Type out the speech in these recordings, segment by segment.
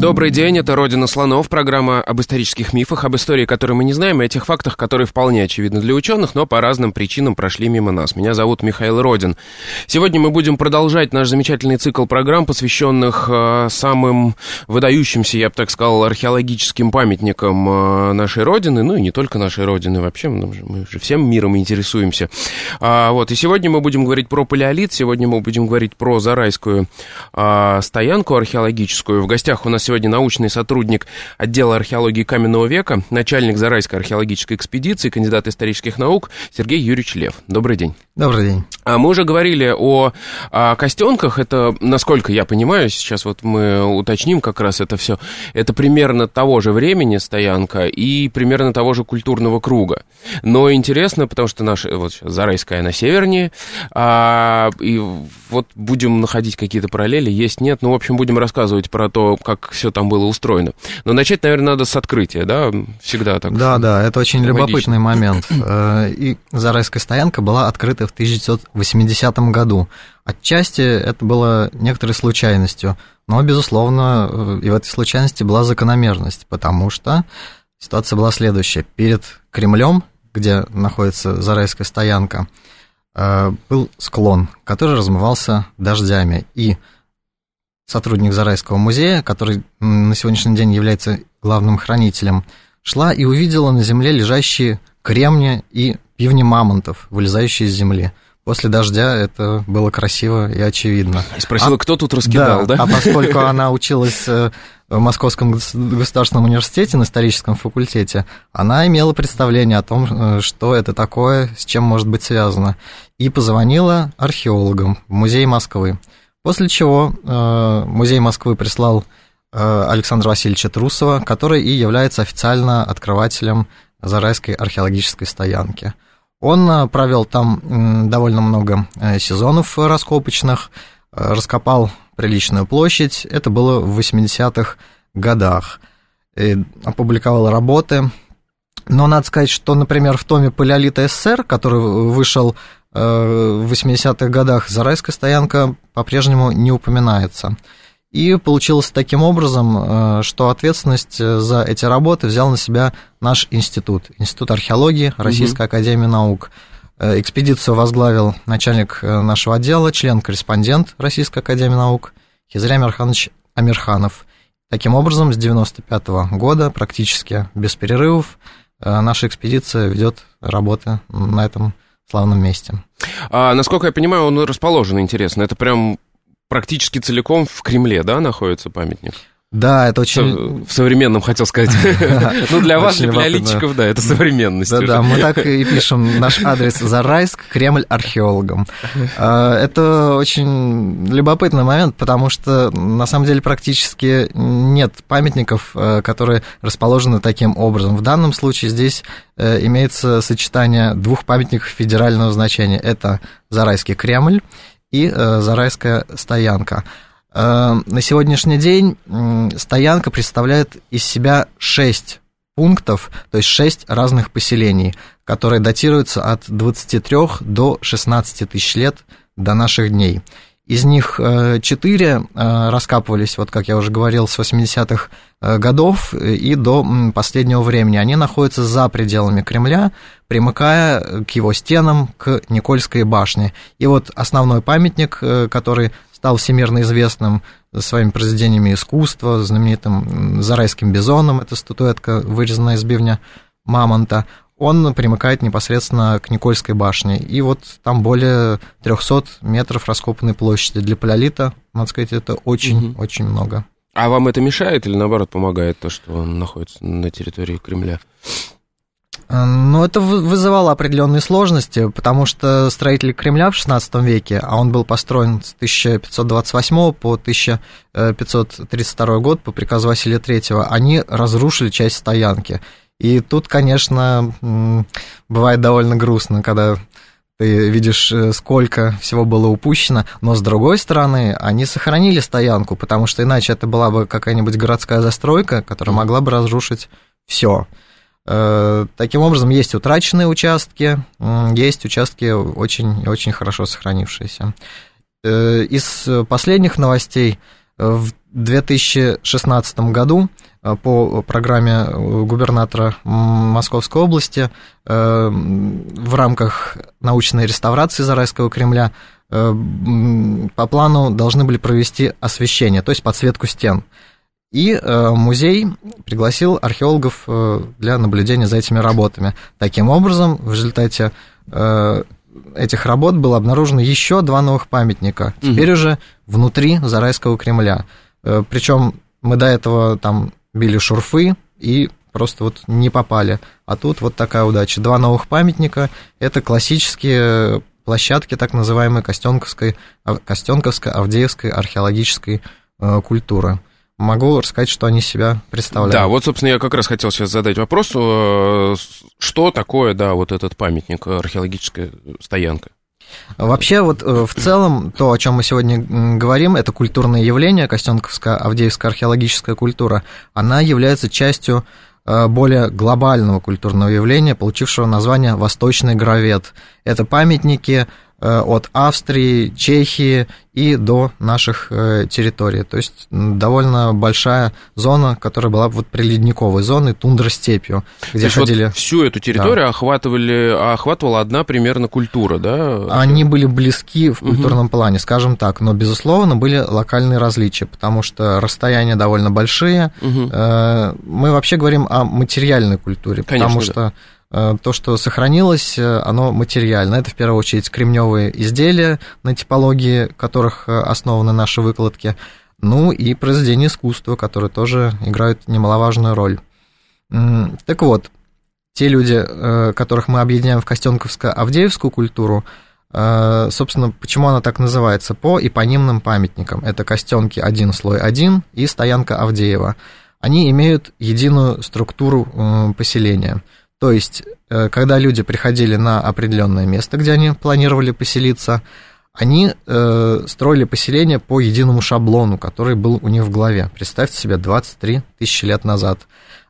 Добрый день, это «Родина слонов», программа об исторических мифах, об истории, которую мы не знаем, и о тех фактах, которые вполне очевидны для ученых, но по разным причинам прошли мимо нас. Меня зовут Михаил Родин. Сегодня мы будем продолжать наш замечательный цикл программ, посвященных э, самым выдающимся, я бы так сказал, археологическим памятникам э, нашей Родины, ну и не только нашей Родины, вообще мы же, мы же всем миром интересуемся. А, вот, и сегодня мы будем говорить про палеолит, сегодня мы будем говорить про Зарайскую а, стоянку археологическую. В гостях у нас сегодня научный сотрудник отдела археологии каменного века, начальник Зарайской археологической экспедиции, кандидат исторических наук Сергей Юрьевич Лев. Добрый день. Добрый день. А мы уже говорили о, о костенках. Это, насколько я понимаю, сейчас вот мы уточним как раз это все. Это примерно того же времени стоянка и примерно того же культурного круга. Но интересно, потому что наша вот Зарайская на севернее, а, и вот будем находить какие-то параллели, есть, нет. Ну, в общем, будем рассказывать про то, как все там было устроено. Но начать, наверное, надо с открытия, да? Всегда так. Да, да, это очень логично. любопытный момент. Э, и Зарайская стоянка была открыта в 1980 году. Отчасти это было некоторой случайностью, но, безусловно, э, и в этой случайности была закономерность, потому что ситуация была следующая. Перед Кремлем, где находится Зарайская стоянка, был склон, который размывался дождями, и сотрудник Зарайского музея, который на сегодняшний день является главным хранителем, шла и увидела на земле лежащие кремни и пивни мамонтов, вылезающие из земли. После дождя это было красиво и очевидно. И спросила, а, кто тут раскидал, да? да? А поскольку она училась э, в Московском государственном университете на историческом факультете, она имела представление о том, э, что это такое, с чем может быть связано, и позвонила археологам в музей Москвы. После чего э, музей Москвы прислал Александра Васильевича Трусова, который и является официально открывателем Зарайской археологической стоянки. Он э, провел там довольно много э, сезонов раскопочных, э, раскопал приличную площадь. Это было в 80-х годах. И опубликовал работы. Но надо сказать, что, например, в томе «Палеолита СССР», который вышел в 80-х годах, Зарайская стоянка по-прежнему не упоминается. И получилось таким образом, э, что ответственность э, за эти работы взял на себя наш институт, Институт археологии Российской угу. Академии Наук. Э, экспедицию возглавил начальник нашего отдела, член-корреспондент Российской Академии Наук Хизря Амирханович Амирханов. Таким образом, с 1995 -го года практически без перерывов наша экспедиция ведет работы на этом славном месте. А, насколько я понимаю, он расположен, интересно. Это прям практически целиком в Кремле, да, находится памятник? Да, это очень... В современном, хотел сказать. Ну, для вас, для палеолитчиков, да, это современность. Да-да, мы так и пишем наш адрес Зарайск, Кремль археологам. А, это очень любопытный момент, потому что, на самом деле, практически нет памятников, э, которые расположены таким образом. В данном случае здесь э, имеется сочетание двух памятников федерального значения. Это Зарайский Кремль и э, Зарайская стоянка. Э, на сегодняшний день стоянка представляет из себя шесть пунктов, то есть шесть разных поселений, которые датируются от 23 до 16 тысяч лет до наших дней. Из них э, четыре раскапывались, вот как я уже говорил, с 80-х годов и до последнего времени. Они находятся за пределами Кремля, примыкая к его стенам, к Никольской башне. И вот основной памятник, который стал всемирно известным своими произведениями искусства, знаменитым Зарайским бизоном, это статуэтка, вырезанная из бивня мамонта, он примыкает непосредственно к Никольской башне. И вот там более 300 метров раскопанной площади. Для палеолита, надо сказать, это очень-очень угу. много. А вам это мешает или наоборот помогает то, что он находится на территории Кремля? Ну, это вызывало определенные сложности, потому что строители Кремля в XVI веке, а он был построен с 1528 по 1532 год по приказу Василия III, они разрушили часть стоянки. И тут, конечно, бывает довольно грустно, когда ты видишь, э, сколько всего было упущено, но с другой стороны, они сохранили стоянку, потому что иначе это была бы какая-нибудь городская застройка, которая могла бы разрушить все. Э, таким образом, есть утраченные участки, есть участки очень-очень хорошо сохранившиеся. Э, из последних новостей в 2016 году Э, по программе э, губернатора Московской области э, в рамках научной реставрации Зарайского Кремля по плану должны были провести освещение, то есть подсветку стен. И музей пригласил археологов для наблюдения за этими работами. Таким образом, в результате этих работ было обнаружено еще два новых памятника, теперь угу. уже внутри Зарайского Кремля. Причем мы до этого там били шурфы и просто вот не попали. А тут вот такая удача. Два новых памятника – это классические площадки так называемой Костенковской, Костенковской Авдеевской археологической э, культуры. Могу рассказать, что они себя представляют. Да, вот, собственно, я как раз хотел сейчас задать вопрос, э, что такое, да, вот этот памятник, археологическая стоянка? Вообще, вот э, в целом, то, о чем мы сегодня говорим, это культурное явление, Костенковская Авдеевская археологическая культура, она является частью э, более глобального культурного явления, получившего название «Восточный гравет». Это памятники от Австрии, Чехии и до наших э, территорий. То есть довольно большая зона, которая была вот приледниковой зоной, тундра-степью, где То ходили... Вот всю эту территорию да. охватывали, охватывала одна примерно культура, да? Они были близки в культурном угу. плане, скажем так, но, безусловно, были локальные различия, потому что расстояния довольно большие. Угу. Мы вообще говорим о материальной культуре, Конечно, потому что... Да Э, то, что сохранилось, э, оно материально. Это в первую очередь кремневые изделия, на типологии которых э, основаны наши выкладки, ну и произведения искусства, которые тоже играют немаловажную роль. Так вот, те люди, которых мы объединяем в Костенковско-Авдеевскую культуру, собственно, почему она так называется? По эпонимным памятникам. Это Костенки 1, слой 1 и стоянка Авдеева. Они имеют единую структуру поселения – то есть, э, когда люди приходили на определенное место, где они планировали поселиться, они э, строили поселение по единому шаблону, который был у них в голове. Представьте себе, 23 тысячи лет назад.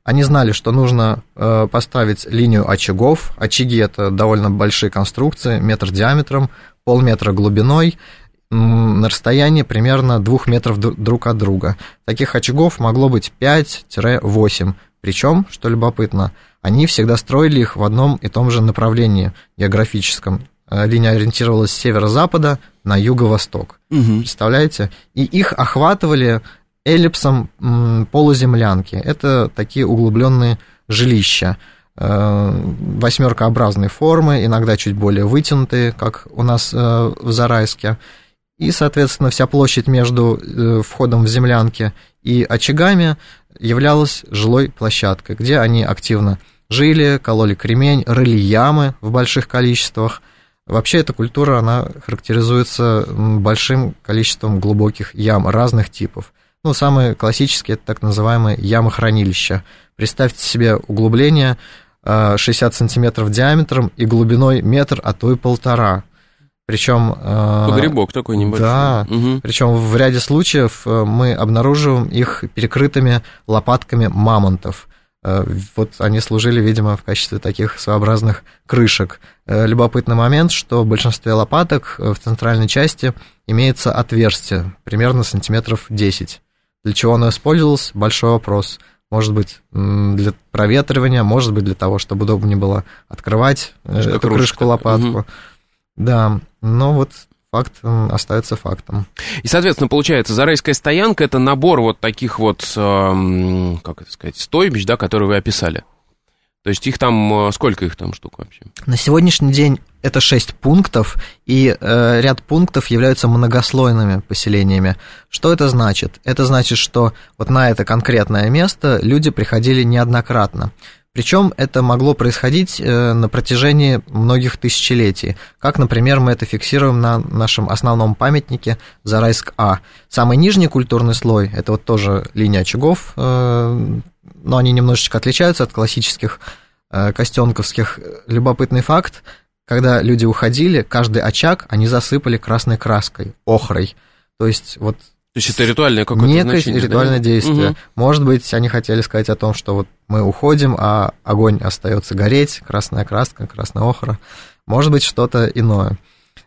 Они знали, что нужно э, поставить линию очагов. Очаги – это довольно большие конструкции, метр диаметром, полметра глубиной, на расстоянии примерно двух метров друг от друга. Таких очагов могло быть 5-8. Причем, что любопытно, они всегда строили их в одном и том же направлении географическом. Э, линия ориентировалась с северо-запада на юго-восток. Угу. Представляете? И их охватывали эллипсом полуземлянки. Это такие углубленные жилища э, восьмеркообразной формы, иногда чуть более вытянутые, как у нас э, в Зарайске. И, соответственно, вся площадь между входом в землянки и очагами являлась жилой площадкой, где они активно жили, кололи кремень, рыли ямы в больших количествах. Вообще эта культура, она характеризуется большим количеством глубоких ям разных типов. Ну, самые классические – это так называемые ямы-хранилища. Представьте себе углубление 60 сантиметров диаметром и глубиной метр, а то и полтора. Причем... Погребок такой небольшой. Да, угу. причем в ряде случаев э, мы обнаруживаем их перекрытыми лопатками мамонтов. Э, вот они служили, видимо, в качестве таких своеобразных крышек. Э, любопытный момент, что в большинстве лопаток в центральной части имеется отверстие, примерно сантиметров 10. Для чего оно использовалось? Большой вопрос. Может быть, для проветривания, может быть, для того, чтобы удобнее было открывать что эту кружка. крышку лопатку. Угу. Да, но вот факт остается фактом. И, соответственно, получается, Зарайская стоянка – это набор вот таких вот, как это сказать, стойбищ, да, которые вы описали. То есть их там, э, сколько их там штук вообще? На сегодняшний день это шесть пунктов, и э, ряд пунктов являются многослойными поселениями. Что это значит? Это значит, что вот на это конкретное место люди приходили неоднократно. Причем это могло происходить э, на протяжении многих тысячелетий, как, например, мы это фиксируем на нашем основном памятнике Зарайск-А. Самый нижний культурный слой, это вот тоже линия очагов, э, но они немножечко отличаются от классических костенковских. Любопытный факт, когда люди уходили, каждый очаг они засыпали красной краской, охрой. То есть вот то есть это ритуальное какое-то Некое значение, ритуальное да? действие. Угу. Может быть, они хотели сказать о том, что вот мы уходим, а огонь остается гореть, красная краска, красная охра. Может быть, что-то иное.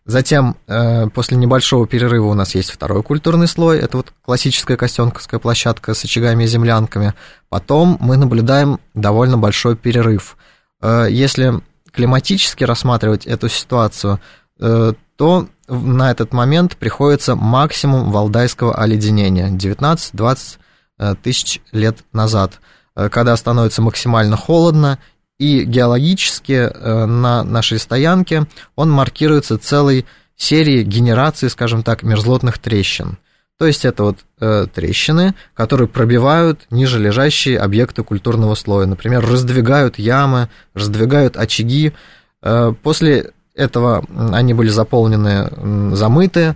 Затем, э, после небольшого перерыва у нас есть второй культурный слой, это вот классическая костенковская площадка с очагами и землянками. Потом мы наблюдаем довольно большой перерыв. Э, если климатически рассматривать эту ситуацию, э, то на этот момент приходится максимум валдайского оледенения 19-20 э, тысяч лет назад, э, когда становится максимально холодно, и геологически э, на нашей стоянке он маркируется целой серией генерации, скажем так, мерзлотных трещин. То есть это вот э, трещины, которые пробивают ниже лежащие объекты культурного слоя. Например, раздвигают ямы, раздвигают очаги. Э, после этого они были заполнены, замыты,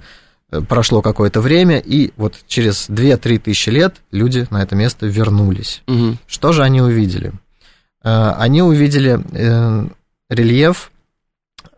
э, прошло какое-то время, и вот через 2-3 тысячи лет люди на это место вернулись. Угу. Что же они увидели? Э, они увидели э, рельеф,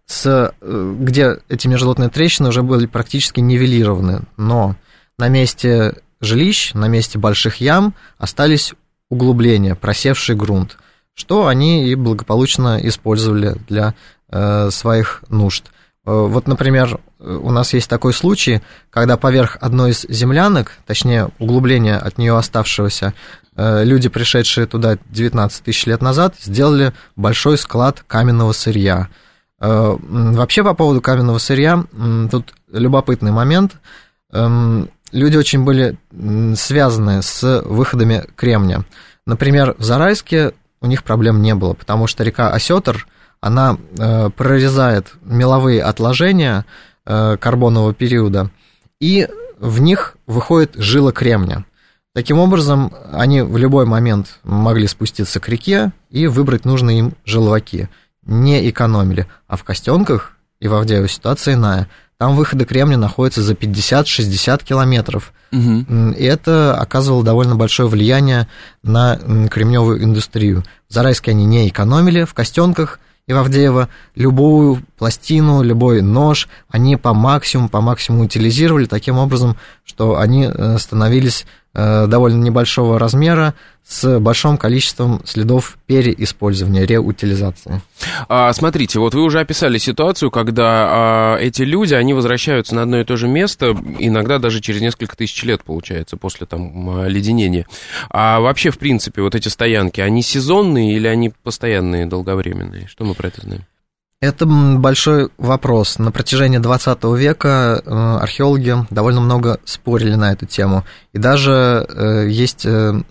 с, где эти межжелотные трещины уже были практически нивелированы, но на месте жилищ, на месте больших ям остались углубления, просевший грунт, что они и благополучно использовали для своих нужд. Э, вот, например, у нас есть такой случай, когда поверх одной из землянок, точнее, углубления от нее оставшегося, э, люди, пришедшие туда 19 тысяч лет назад, сделали большой склад каменного сырья. Вообще, по поводу каменного сырья, тут любопытный момент. Эм, люди очень были связаны с выходами кремня. Например, в Зарайске у них проблем не было, потому что река Осетр – она э, прорезает меловые отложения э, карбонового периода, и в них выходит жила кремня. Таким образом, они в любой момент могли спуститься к реке и выбрать нужные им желваки. Не экономили. А в Костенках и в Авдееве ситуация иная. Там выходы кремня находятся за 50-60 километров. Угу. И это оказывало довольно большое влияние на кремневую индустрию. В Зарайске они не экономили, в Костенках и Авдеева любую пластину, любой нож они по максимуму, по максимуму утилизировали таким образом, что они э, становились довольно небольшого размера с большим количеством следов переиспользования, реутилизации. А, смотрите, вот вы уже описали ситуацию, когда а, эти люди, они возвращаются на одно и то же место, иногда даже через несколько тысяч лет, получается, после там леденения. А вообще, в принципе, вот эти стоянки, они сезонные или они постоянные, долговременные? Что мы про это знаем? Это большой вопрос. На протяжении 20 века э, археологи довольно много спорили на эту тему. И даже э, есть э,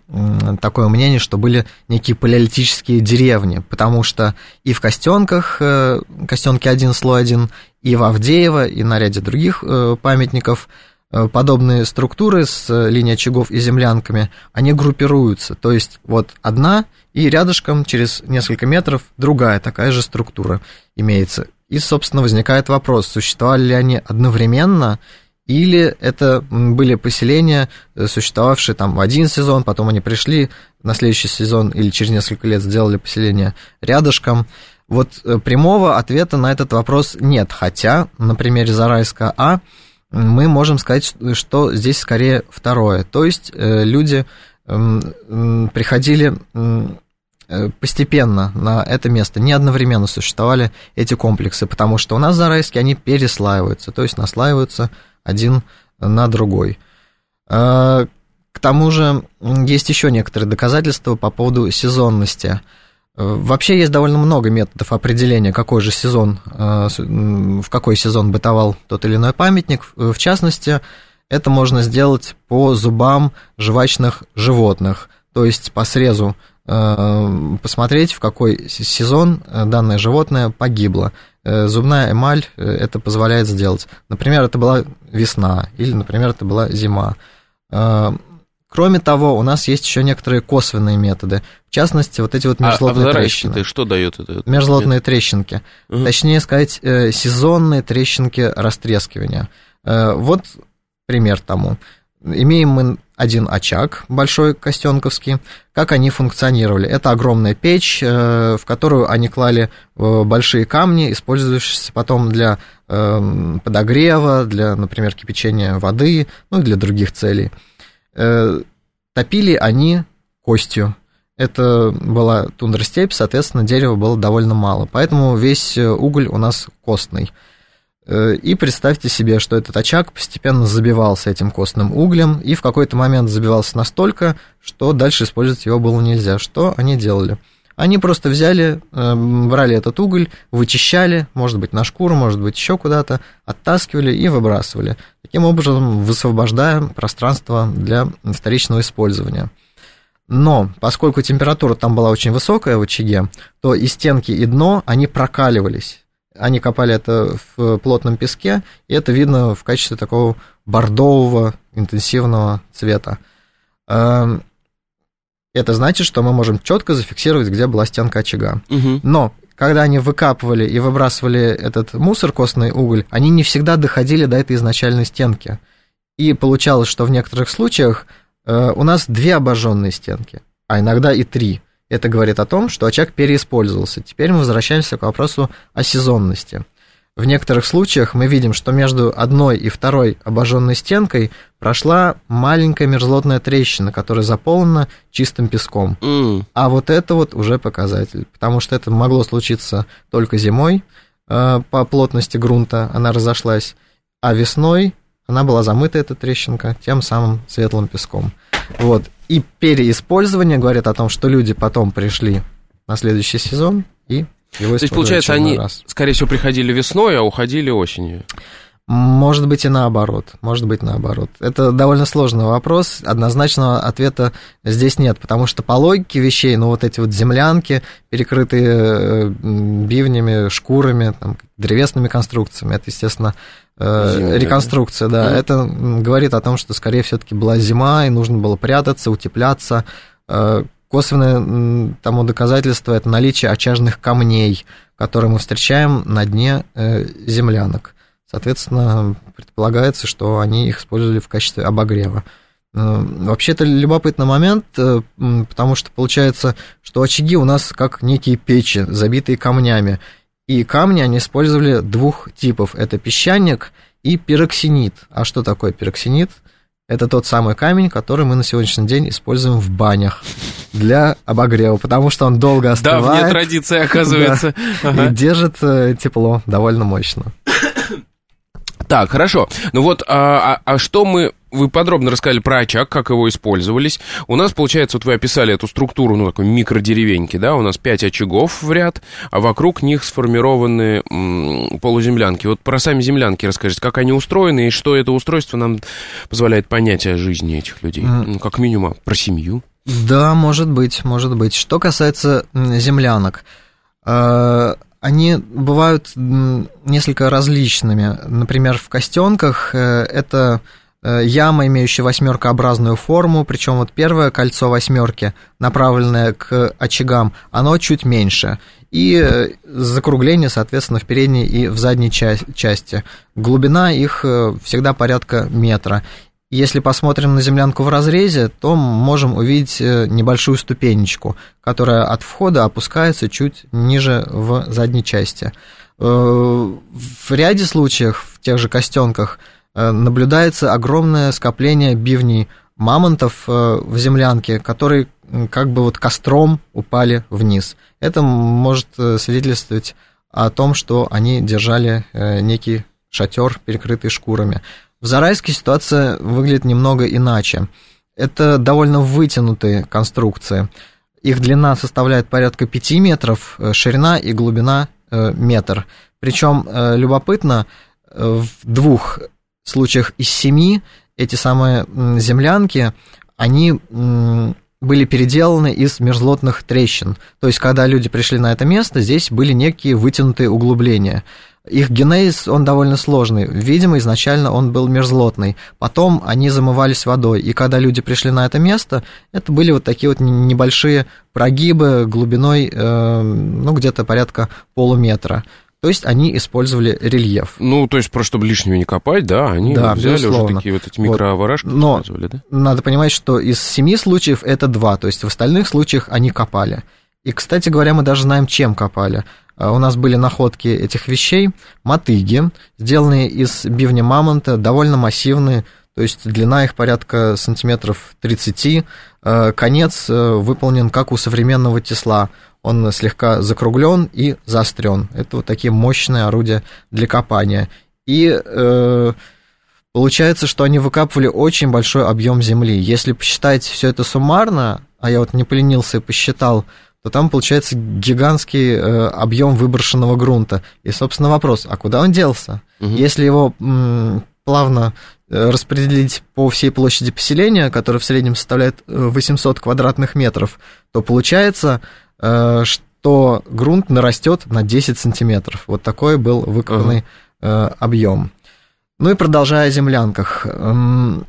такое мнение, что были некие палеолитические деревни, потому что и в Костенках, Костенки 1, слой 1, и в Авдеево, и на ряде других памятников подобные структуры с линией очагов и землянками, они группируются. То есть вот одна и рядышком через несколько метров другая такая же структура имеется. И, собственно, возникает вопрос, существовали ли они одновременно, или это были поселения, э, существовавшие там в один сезон, потом они пришли на следующий сезон или через несколько лет сделали поселение рядышком. Вот э, прямого ответа на этот вопрос нет, хотя на примере Зарайска А мы можем сказать, что здесь скорее второе. То есть э, люди приходили Э, постепенно на это место, не одновременно существовали эти комплексы, потому что у нас зарайские, они переслаиваются, то есть наслаиваются один на другой. Э, к тому же есть еще некоторые доказательства по поводу сезонности. Э, вообще есть довольно много методов определения, какой же сезон, в какой сезон бытовал тот или иной памятник. В частности, это можно сделать по зубам жвачных животных, то есть по срезу Э, посмотреть, в какой сезон э, данное животное погибло. Э, зубная эмаль это позволяет сделать. Например, это была весна, или, например, это была зима. Кроме того, у нас есть еще некоторые косвенные методы. В частности, вот эти вот мерзлотные а, а трещины. что дает это? Мерзлотные трещинки. Угу. Точнее сказать, сезонные трещинки растрескивания. Вот пример тому. Имеем мы один очаг большой костенковский. Как они функционировали? Это огромная печь, э, в которую они клали э, большие камни, использующиеся потом для эм, подогрева, для, например, кипячения воды, ну и для других целей. Э, топили они костью. Это была тундра-степь, соответственно, дерева было довольно мало, поэтому весь уголь у нас костный. Э, и представьте себе, что этот очаг постепенно забивался этим костным углем, и в какой-то момент забивался настолько, что дальше использовать его было нельзя. Что они делали? Они просто взяли, э, брали этот уголь, вычищали, может быть, на шкуру, может быть, еще куда-то, оттаскивали и выбрасывали. Таким образом, высвобождая пространство для вторичного использования. Но поскольку температура там была очень высокая в очаге, то и стенки, и дно, они прокаливались они копали это в плотном песке, и это видно в качестве такого бордового интенсивного цвета. Это значит, что мы можем четко зафиксировать, где была стенка очага. Угу. Но когда они выкапывали и выбрасывали этот мусор, костный уголь, они не всегда доходили до этой изначальной стенки. И получалось, что в некоторых случаях э, у нас две обожженные стенки, а иногда и три. Это говорит о том, что очаг переиспользовался. Теперь мы возвращаемся к вопросу о сезонности. В некоторых случаях мы видим, что между одной и второй обожженной стенкой прошла маленькая мерзлотная трещина, которая заполнена чистым песком. Mm. А вот это вот уже показатель, потому что это могло случиться только зимой э, по плотности грунта, она разошлась, а весной она была замыта, эта трещинка, тем самым светлым песком. Вот. И переиспользование говорит о том, что люди потом пришли на следующий сезон и его То есть, получается, они, раз. скорее всего, приходили весной, а уходили осенью? Может быть и наоборот, может быть наоборот. Это довольно сложный вопрос, однозначного ответа здесь нет, потому что по логике вещей, ну вот эти вот землянки, перекрытые э, бивнями, шкурами, там, древесными конструкциями, это, естественно, э, Зима, реконструкция, да, mm. это говорит о том, что скорее все-таки была зима, и нужно было прятаться, утепляться. Э, косвенное тому доказательство это наличие очажных камней, которые мы встречаем на дне землянок. Соответственно, предполагается, что они их использовали в качестве обогрева. Э, вообще это любопытный момент, э, потому что получается, что очаги у нас как некие печи, забитые камнями. И камни они использовали двух типов. Это песчаник и пироксенит. А что такое пироксенит? Это тот самый камень, который мы на сегодняшний день используем в банях для обогрева, потому что он долго остывает. Давняя традиция, оказывается. Да, ага. И держит э, тепло довольно мощно. Так, хорошо. Ну вот, а, а, а что мы вы подробно рассказали про очаг, как его использовались. У нас, получается, вот вы описали эту структуру, ну, такой микродеревеньки, да, у нас пять очагов в ряд, а вокруг них сформированы м, полуземлянки. Вот про сами землянки расскажите, как они устроены и что это устройство нам позволяет понять о жизни этих людей, mm. ну, как минимум про семью. Да, может быть, может быть. Что касается землянок, э, они бывают несколько различными. Например, в костенках э, это яма, имеющая восьмеркообразную форму, причем вот первое кольцо восьмерки, направленное к очагам, оно чуть меньше. И э, закругление, соответственно, в передней и в задней части. Глубина их всегда порядка метра. Если посмотрим на землянку в разрезе, то можем увидеть э, небольшую ступенечку, которая от входа опускается чуть ниже в задней части. Э, в ряде случаев, в тех же костенках, э, наблюдается огромное скопление бивней мамонтов в землянке, которые как бы вот костром упали вниз. Это может свидетельствовать о том, что они держали некий шатер, перекрытый шкурами. В Зарайске ситуация выглядит немного иначе. Это довольно вытянутые конструкции. Их длина составляет порядка 5 метров, э, ширина и глубина э, метр. Причем э, любопытно, в двух случаях из семи эти самые землянки, они были переделаны из мерзлотных трещин. То есть, когда люди пришли на это место, здесь были некие вытянутые углубления. Их генез, он довольно сложный. Видимо, изначально он был мерзлотный. Потом они замывались водой. И когда люди пришли на это место, это были вот такие вот небольшие прогибы глубиной, э, ну, где-то порядка полуметра. То есть они использовали рельеф. Ну, то есть, просто чтобы лишнего не копать, да, они Да, взяли безусловно. уже такие вот эти микрооварашки Вот. Но- использовали, да? Надо понимать, что из семи случаев это два, то есть в остальных случаях они копали. И, кстати говоря, мы даже знаем, чем копали. А, У нас были находки этих вещей, мотыги, сделанные из бивня мамонта, довольно массивные, то есть длина их порядка сантиметров 30, э, конец э, выполнен как у современного тесла, он слегка закруглен и заострен. Это вот такие мощные орудия для копания. И э, Получается, что они выкапывали очень большой объем земли. Если посчитать все это суммарно, а я вот не поленился и посчитал, то там получается гигантский э, объем выброшенного грунта. И, собственно, вопрос, а куда он делся? Мгм. Если его м, плавно э, распределить по всей площади поселения, которая в среднем составляет э, 800 квадратных метров, то получается, э, что грунт нарастет на 10 сантиметров. Вот такой был выкопанный э, объем. Ну и продолжая о землянках. Эм,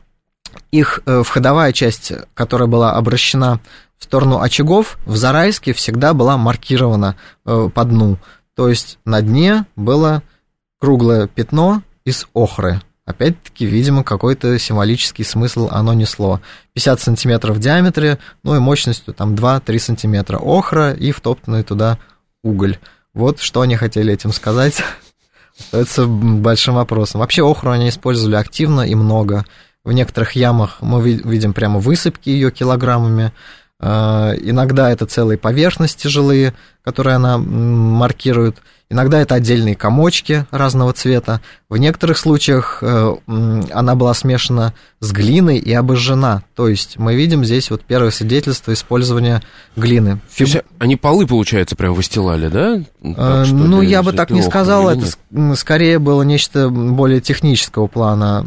Их э, входовая часть, которая была обращена в сторону очагов, в Зарайске всегда была маркирована э, по дну. То есть на дне было круглое пятно из охры. Опять-таки, видимо, какой-то символический смысл оно несло. 50 сантиметров в диаметре, ну и мощностью там 2-3 сантиметра охра и втоптанный туда уголь. Вот что они хотели этим сказать. Остается большим вопросом. Вообще охру они использовали активно и много. В некоторых ямах мы ви- видим прямо высыпки ее килограммами. Э, Иногда это целые поверхности жилые, которые она маркирует. Иногда это отдельные комочки разного цвета. В некоторых случаях э, она была смешана с глиной и обожжена. То есть мы видим здесь вот первое свидетельство использования глины. То есть они полы, получается, прям выстилали, да? Э, Так, что ну, я бы так не сказал, это скорее было нечто более технического плана.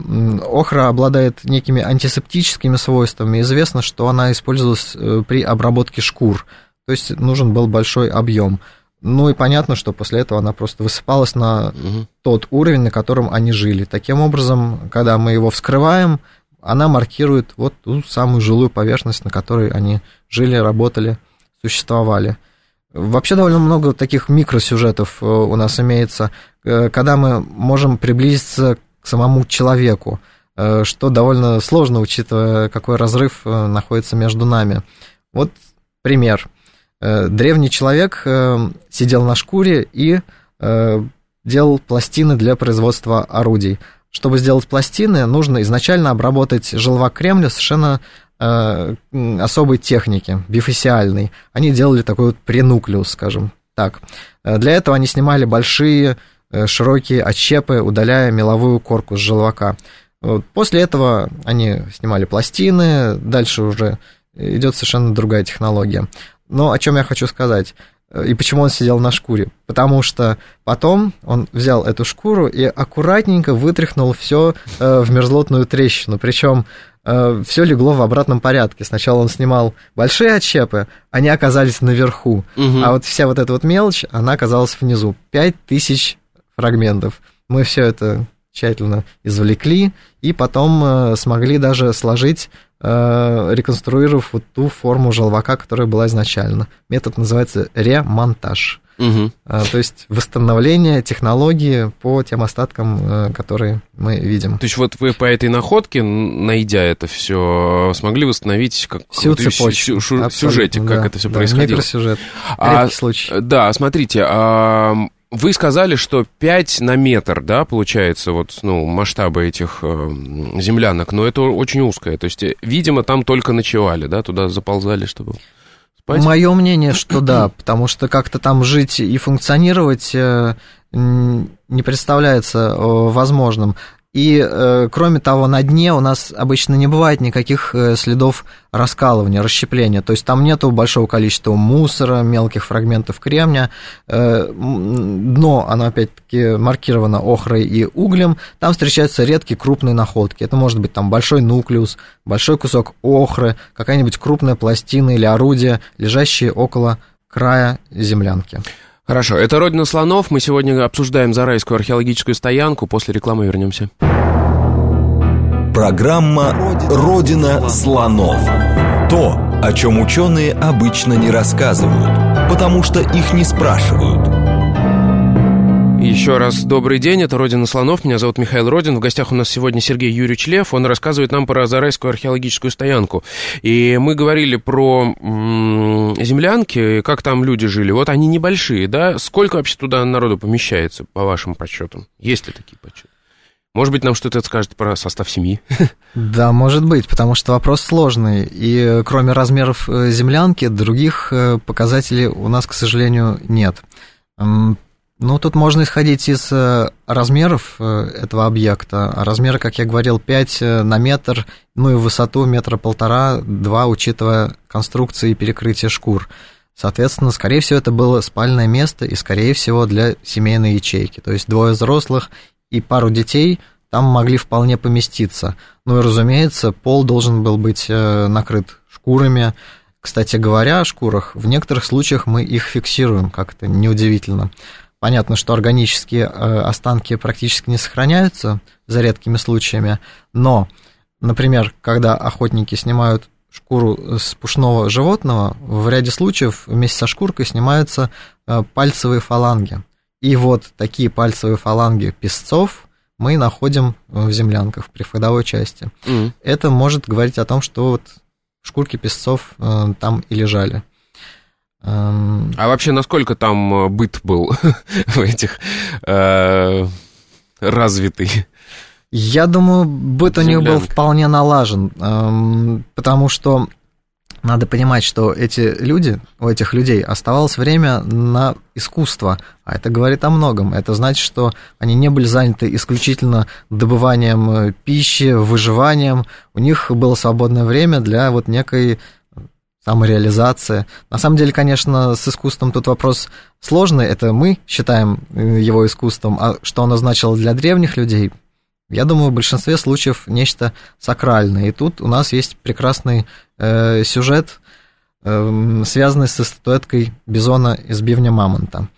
Охра обладает некими антисептическими свойствами. Известно, что она использовалась э, при обработке шкур, то есть нужен был большой объем. Ну и понятно, что после этого она просто высыпалась на Мгм. тот уровень, на котором они жили. Таким образом, когда мы его вскрываем, она маркирует вот ту самую жилую поверхность, на которой они жили, работали, существовали. Вообще довольно много таких микросюжетов э, у нас имеется, э, когда мы можем приблизиться к самому человеку, э, что довольно сложно, учитывая, какой разрыв находится между нами. Вот пример. Э, Древний человек э, сидел на шкуре и э, делал пластины для производства орудий. Чтобы сделать пластины, нужно изначально обработать желвак кремня совершенно особой техники, бифасиальной. Они делали такой вот пренуклеус, скажем так. Для этого они снимали большие широкие отщепы, удаляя меловую корку с желвака. После этого они снимали пластины, дальше уже идет совершенно другая технология. Но о чем я хочу сказать? Э, И почему он сидел на шкуре? Потому что потом он взял эту шкуру и аккуратненько вытряхнул все в мерзлотную трещину. Причем все легло в обратном порядке. Сначала он снимал большие отщепы, они оказались наверху. Мгм. А вот вся вот эта вот мелочь, она оказалась внизу. Пять тысяч фрагментов. Мы все это тщательно извлекли и потом э, смогли даже сложить, э, реконструировав вот ту форму желвака, которая была изначально. Метод называется ремонтаж. А, То есть восстановление технологии по тем остаткам, э, которые мы видим. То есть вот вы по этой находке, найдя это все, смогли восстановить как Всю цепочку. сю- Абсолютно, сюжетик, как да, это все да, происходило. Микросюжет. А, Редкий случай. Да, смотрите, а, вы сказали, что 5 на метр, да, получается, вот, ну, масштабы этих э, землянок, но это очень узкое, то есть, э, видимо, там только ночевали, да, туда заползали, чтобы спать? Мое мнение, что да, потому что как-то там жить и функционировать э, не представляется э, возможным. И, э, кроме того, на дне у нас обычно не бывает никаких э, следов раскалывания, расщепления. То есть там нету большого количества мусора, мелких фрагментов кремня. Э, Дно, оно опять-таки маркировано охрой и углем. Там встречаются редкие крупные находки. Это может быть там большой нуклеус, большой кусок охры, какая-нибудь крупная пластина или орудие, лежащие около края землянки. Хорошо, это «Родина слонов», мы сегодня обсуждаем Зарайскую археологическую стоянку, после рекламы вернемся. Программа «Родина слонов». То, о чем ученые обычно не рассказывают, потому что их не спрашивают. Еще раз добрый день, это «Родина слонов», меня зовут Михаил Родин. В гостях у нас сегодня Сергей Юрьевич Лев, он рассказывает нам про Зарайскую археологическую стоянку. И мы говорили про м- землянки, как там люди жили. Вот они небольшие, да? Сколько вообще туда народу помещается, по вашим подсчетам? Есть ли такие подсчеты? Может быть, нам что-то скажет про состав семьи? Да, может быть, потому что вопрос сложный. И кроме размеров э, землянки, других э, показателей у нас, к сожалению, нет. Ну, тут можно исходить из э, размеров э, этого объекта. А размеры, как я говорил, 5 э, на метр, ну и высоту метра полтора, два, учитывая конструкции и перекрытие шкур. Соответственно, скорее всего, это было спальное место и, скорее всего, для семейной ячейки. То есть двое взрослых и пару детей там могли вполне поместиться. Ну и, разумеется, пол должен был быть накрыт шкурами. Кстати говоря, о шкурах, в некоторых случаях мы их фиксируем, как это неудивительно. Понятно, что органические э, останки практически не сохраняются, за редкими случаями, но, например, когда охотники снимают шкуру с пушного животного, в ряде случаев вместе со шкуркой снимаются э, пальцевые фаланги. И вот такие пальцевые фаланги песцов мы находим в землянках, в приходовой части. Mm. Это может говорить о том, что вот шкурки песцов э, там и лежали. Эм, а вообще, насколько там э, быт был в этих э, развитый? Я думаю, быт у них был вполне налажен, эм, потому что надо понимать, что эти люди, у этих людей оставалось время на искусство, а это говорит о многом. Это значит, что они не были заняты исключительно добыванием э, пищи, выживанием. У них было свободное время для вот некой самореализация. На самом деле, конечно, с искусством тут вопрос сложный. Это мы считаем э, его искусством, а что оно значило для древних людей, я думаю, в большинстве случаев нечто сакральное. И тут у нас есть прекрасный э, сюжет, э, связанный со статуэткой бизона из бивня мамонта.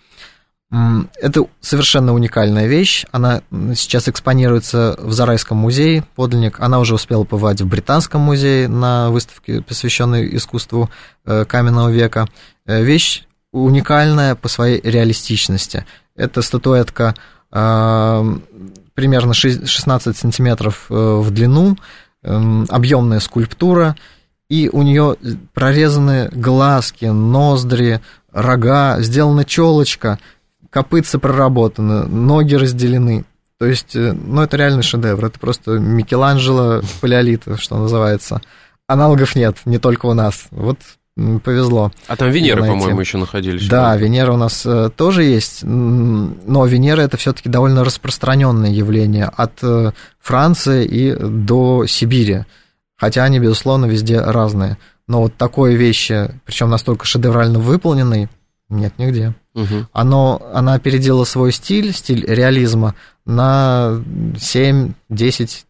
Это совершенно уникальная вещь. Она сейчас экспонируется в Зарайском музее, подлинник. Она уже успела побывать в Британском музее на выставке, посвященной искусству э, каменного века. Э, вещь уникальная по своей реалистичности. Это статуэтка э, примерно 16 сантиметров в длину, эм, объемная скульптура, и у нее прорезаны глазки, ноздри, рога, сделана челочка – копытца проработаны, ноги разделены. То есть, э, ну, это реальный шедевр. Это просто Микеланджело палеолита, что называется. Аналогов нет, не только у нас. Вот повезло. А там Венеры, по-моему, еще находились. Да, Венера у нас э, тоже есть, но Венера это все-таки довольно распространенное явление от э, Франции и до Сибири. Хотя они, безусловно, везде разные. Но вот такой вещи, причем настолько шедеврально выполненной, нет нигде. Угу. Оно, она опередила свой стиль, стиль реализма, на 7-10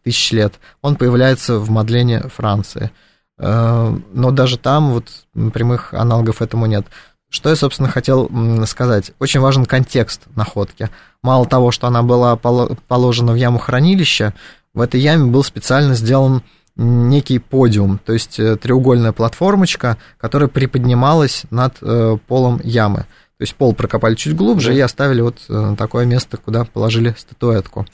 тысяч лет. Он появляется в Мадлене Франции. Э, но даже там вот прямых аналогов этому нет. Что я, собственно, хотел сказать? Очень важен контекст находки. Мало того, что она была положена в яму хранилища, в этой яме был специально сделан некий подиум, то есть э, треугольная платформочка, которая приподнималась над э, полом ямы. То есть пол прокопали чуть глубже да. и оставили вот э, такое место, куда положили статуэтку.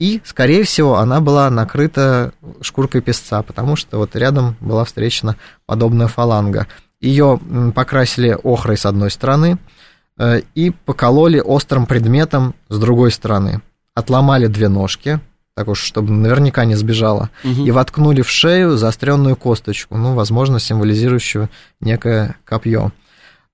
И, скорее всего, она была накрыта шкуркой песца, потому что вот рядом была встречена подобная фаланга. Ее покрасили охрой с одной стороны и покололи острым предметом с другой стороны. Отломали две ножки, так уж, чтобы наверняка не сбежала, угу. и воткнули в шею заостренную косточку, ну, возможно, символизирующую некое копье.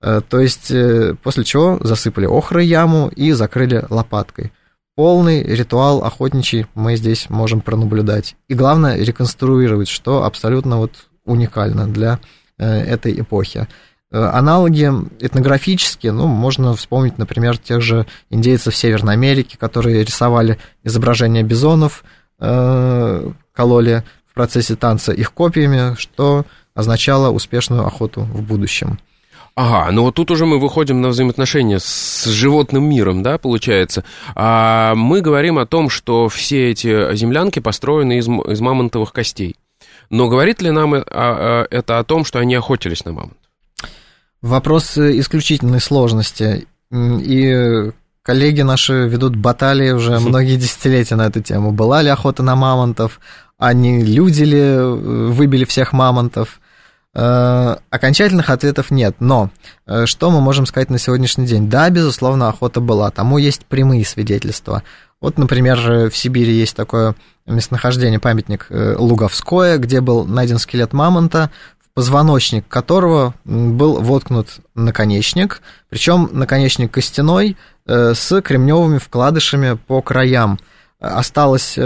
Э, то есть, э, после чего засыпали охрой яму и закрыли лопаткой. Полный ритуал охотничий мы здесь можем пронаблюдать. И главное, реконструировать, что абсолютно вот уникально для э, этой эпохи. Аналоги этнографические, ну, можно вспомнить, например, тех же индейцев Северной Америки, которые рисовали изображения бизонов, э, кололи в процессе танца их копиями, что означало успешную охоту в будущем. Ага, ну вот тут уже мы выходим на взаимоотношения с животным миром, да, получается. А мы говорим о том, что все эти землянки построены из, из мамонтовых костей. Но говорит ли нам это о том, что они охотились на мамонта? Вопрос исключительной сложности. И коллеги наши ведут баталии уже многие десятилетия на эту тему. Была ли охота на мамонтов, а не люди ли э, выбили всех мамонтов? Э, окончательных ответов нет, но э, что мы можем сказать на сегодняшний день? Да, безусловно, охота была, тому есть прямые свидетельства. Вот, например, в Сибири есть такое местонахождение, памятник Луговское, где был найден скелет мамонта, позвоночник которого был воткнут наконечник, причем наконечник костяной с кремневыми вкладышами по краям. Осталось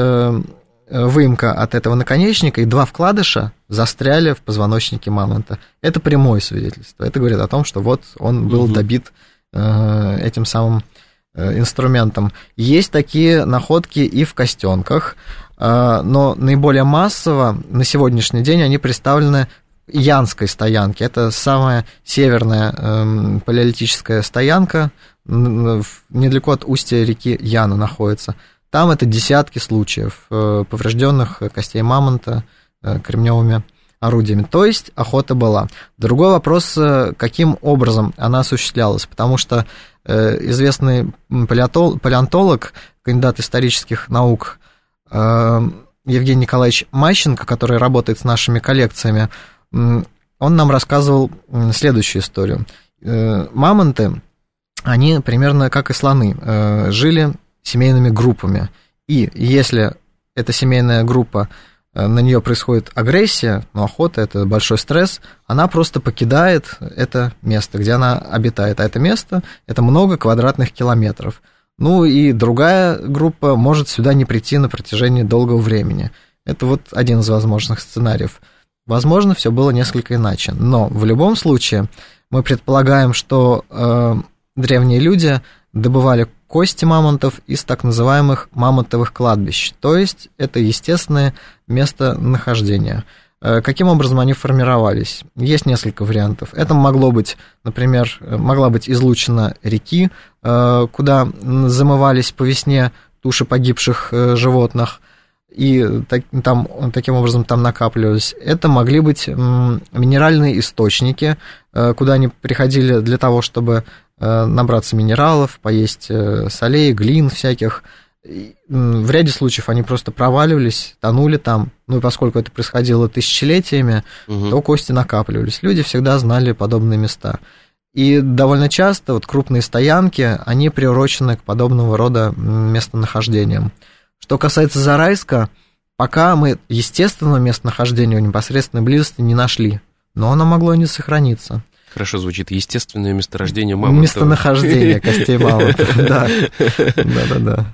Э, выемка от этого наконечника, и два вкладыша застряли в позвоночнике мамонта. Это прямое свидетельство. Это говорит о том, что вот он был угу. добит э, этим самым э, инструментом. Есть такие находки и в костенках, но наиболее массово на сегодняшний день они представлены Янской стоянке. Это самая северная эм, палеолитическая стоянка, недалеко от устья реки Яна находится. Там это десятки случаев э, поврежденных костей мамонта э, кремневыми орудиями. То есть охота была. Другой вопрос, э, каким образом она осуществлялась, потому что известный палеонтолог, кандидат исторических наук Евгений Николаевич Мащенко, который работает с нашими коллекциями, он нам рассказывал следующую историю. Мамонты, они примерно как и слоны, жили семейными группами. И если эта семейная группа, э, на нее происходит агрессия, но охота это большой стресс, она просто покидает это место, где она обитает. А это место это много квадратных километров. Ну и другая группа может сюда не прийти на протяжении долгого времени. Это вот один из возможных сценариев. Возможно, все было несколько иначе. Но в любом случае мы предполагаем, что э, древние люди добывали кости мамонтов из так называемых мамонтовых кладбищ, то есть это естественное местонахождение. Э, каким образом они формировались? Есть несколько вариантов. Это могло быть, например, могла быть излучена реки, э, куда замывались по весне туши погибших э, животных, и так, там, таким образом там накапливались. Это могли быть минеральные источники, куда они приходили для того, чтобы Э, набраться минералов, поесть э, солей, глин всяких. В ряде случаев они просто проваливались, тонули там. Ну и поскольку это происходило тысячелетиями, угу. то кости накапливались. Люди всегда знали подобные места. И довольно часто вот крупные стоянки, они приурочены к подобного рода местонахождениям. Что касается Зарайска, пока мы естественного местонахождения в непосредственной близости не нашли, но оно могло и не сохраниться. Хорошо звучит. Естественное месторождение мамонта. Местонахождение костей мамонта, да. Да-да-да.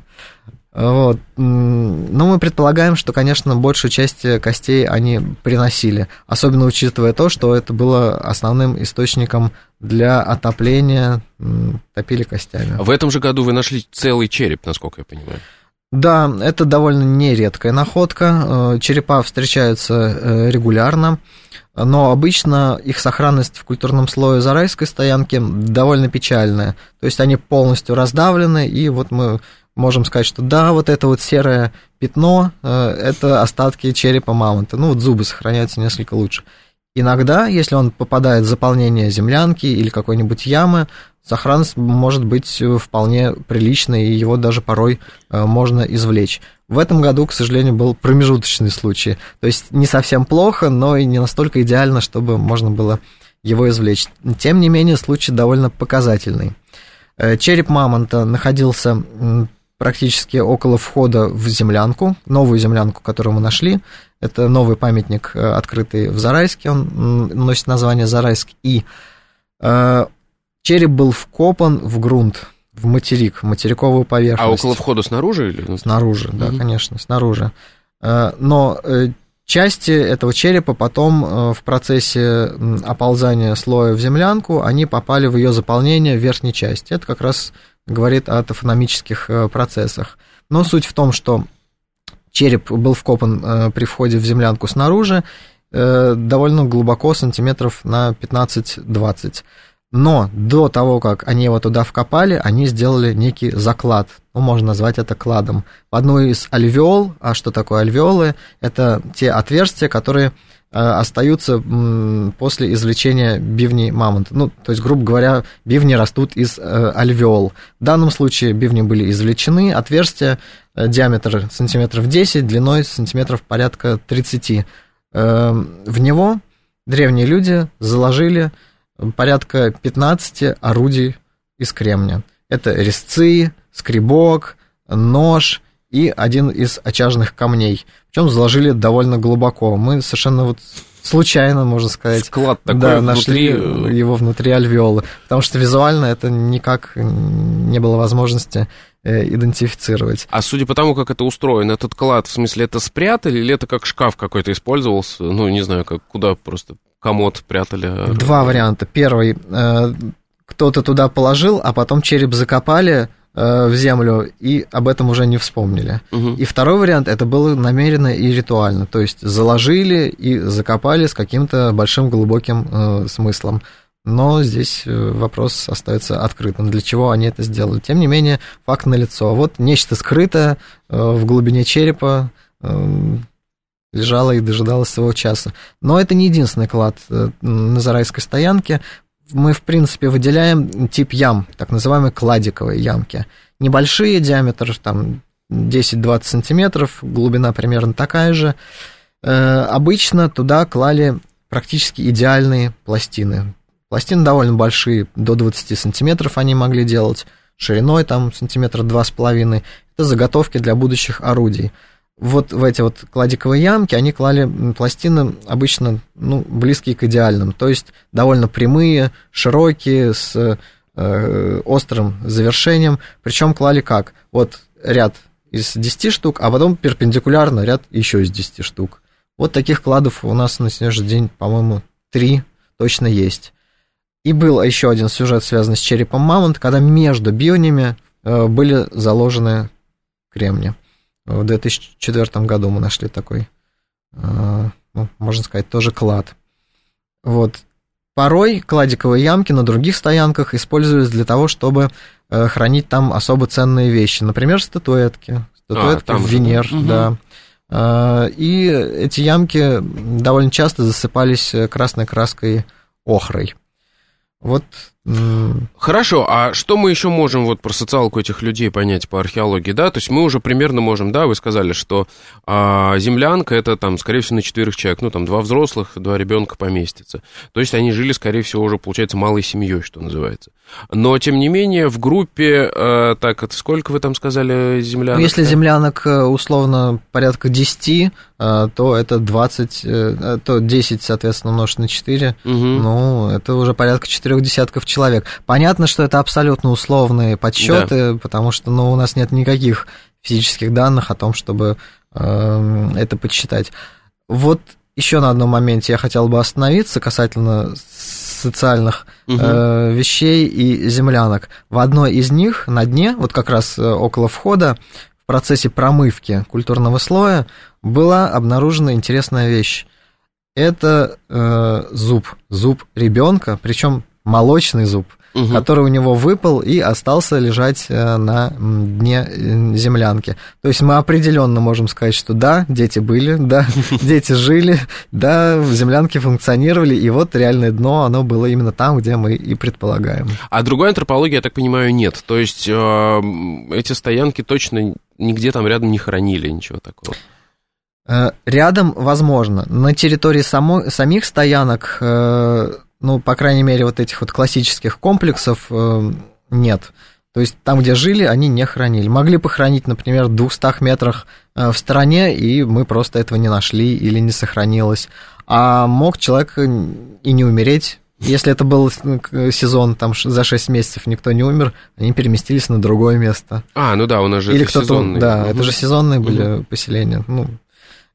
Вот. Но мы предполагаем, что, конечно, большую часть костей они приносили, особенно учитывая то, что это было основным источником для отопления, топили костями. В этом же году вы нашли целый череп, насколько я понимаю. Да, это довольно нередкая находка. Э, черепа встречаются э, регулярно но обычно их сохранность в культурном слое зарайской стоянки довольно печальная. То есть они полностью раздавлены, и вот мы можем сказать, что да, вот это вот серое пятно, э, это остатки черепа мамонта. Ну вот зубы сохраняются несколько лучше. Иногда, если он попадает в заполнение землянки или какой-нибудь ямы, сохранность может быть вполне приличной, и его даже порой э, можно извлечь. В этом году, к сожалению, был промежуточный случай. То есть не совсем плохо, но и не настолько идеально, чтобы можно было его извлечь. Тем не менее, случай довольно показательный. Э, череп мамонта находился практически около входа в землянку, новую землянку, которую мы нашли. Это новый памятник, э, открытый в Зарайске, он носит название Зарайск. И э, череп был вкопан в грунт, в материк, в материковую поверхность. А около входа снаружи или? Снаружи, да, угу. конечно, снаружи. Э, но э, части этого черепа потом э, в процессе оползания слоя в землянку, они попали в ее заполнение в верхней части. Это как раз говорит о тофономических процессах. Но суть в том, что череп был вкопан при входе в землянку снаружи, довольно глубоко, сантиметров на 15-20. Но до того, как они его туда вкопали, они сделали некий заклад. Ну, можно назвать это кладом. В одну из альвеол, а что такое альвеолы? Это те отверстия, которые остаются после извлечения бивней мамонта. Ну, то есть, грубо говоря, бивни растут из альвеол. В данном случае бивни были извлечены, отверстие диаметр сантиметров 10, длиной сантиметров порядка 30. В него древние люди заложили порядка 15 орудий из кремня. Это резцы, скребок, нож и один из очажных камней. Причем заложили довольно глубоко. Мы совершенно вот случайно, можно сказать, Склад такой да, внутри... нашли э, его внутри альвеолы. Потому что визуально это никак не было возможности э, идентифицировать. А судя по тому, как это устроено, этот клад, в смысле, это спрятали или это как шкаф какой-то использовался? Ну, не знаю, как куда просто комод прятали? Два варианта. Первый, э, кто-то туда положил, а потом череп закопали, Э, в землю и об этом уже не вспомнили. Угу. И второй вариант это было намеренно и ритуально, то есть заложили и закопали с каким-то большим глубоким э, смыслом. Но здесь вопрос остается открытым, для чего они это сделали. Тем не менее, факт налицо. Вот нечто скрытое э, в глубине черепа э, лежало и дожидалось своего часа. Но это не единственный клад э, на Зарайской стоянке мы, в принципе, выделяем тип ям, так называемые кладиковые ямки. Небольшие, диаметр там 10-20 сантиметров, глубина примерно такая же. Э, обычно туда клали практически идеальные пластины. Пластины довольно большие, до 20 сантиметров они могли делать, шириной там сантиметра два с половиной. Это заготовки для будущих орудий вот в эти вот кладиковые ямки они клали пластины обычно ну, близкие к идеальным, то есть довольно прямые, широкие, с э, острым завершением. Причем клали как? Вот ряд из 10 штук, а потом перпендикулярно ряд еще из 10 штук. Вот таких кладов у нас на сегодняшний день, по-моему, три точно есть. И был еще один сюжет, связанный с черепом мамонта, когда между бионями э, были заложены кремни. В 2004 году мы нашли такой, э, ну, можно сказать, тоже клад. Вот. Порой кладиковые ямки на других стоянках используются для того, чтобы э, хранить там особо ценные вещи. Например, статуэтки. Статуэтки а, Венер, же. да. Угу. И эти ямки довольно часто засыпались красной краской охрой. Вот Хорошо, а что мы еще можем вот про социалку этих людей понять по археологии, да? То есть мы уже примерно можем, да, вы сказали, что а, землянка это там, скорее всего, на четверых человек, ну там два взрослых, два ребенка поместится. То есть они жили, скорее всего, уже, получается, малой семьей, что называется. Но, тем не менее, в группе, а, так, это сколько вы там сказали землянок? Ну, если землянок, э, условно, порядка 10, а, то это 20, э, то 10, соответственно, умножить на 4, угу. ну, это уже порядка четырех десятков человек человек. Понятно, что это абсолютно условные подсчеты, да. потому что ну, у нас нет никаких физических данных о том, чтобы э, это подсчитать. Вот еще на одном моменте я хотел бы остановиться касательно социальных угу. э, вещей и землянок. В одной из них на дне, вот как раз э, около входа, в процессе промывки культурного слоя была обнаружена интересная вещь. Это э, зуб, зуб ребенка, причем молочный зуб, угу. который у него выпал и остался лежать э, на дне э, землянки. То есть мы определенно можем сказать, что да, дети были, да, дети жили, да, в землянке функционировали, и вот реальное дно, оно было именно там, где мы и предполагаем. А другой антропологии, я так понимаю, нет. То есть э, эти стоянки точно нигде там рядом не хоронили, ничего такого. Рядом, возможно. На территории само, самих стоянок ну, по крайней мере, вот этих вот классических комплексов э, нет. То есть там, где жили, они не хранили. Могли похоронить, например, в 200 метрах э, в стороне, и мы просто этого не нашли или не сохранилось. А мог человек и не умереть. Если это был сезон, там за 6 месяцев никто не умер, они переместились на другое место. А, ну да, у нас же Или это сезонный. Да, угу. это же сезонные были угу. поселения. Ну,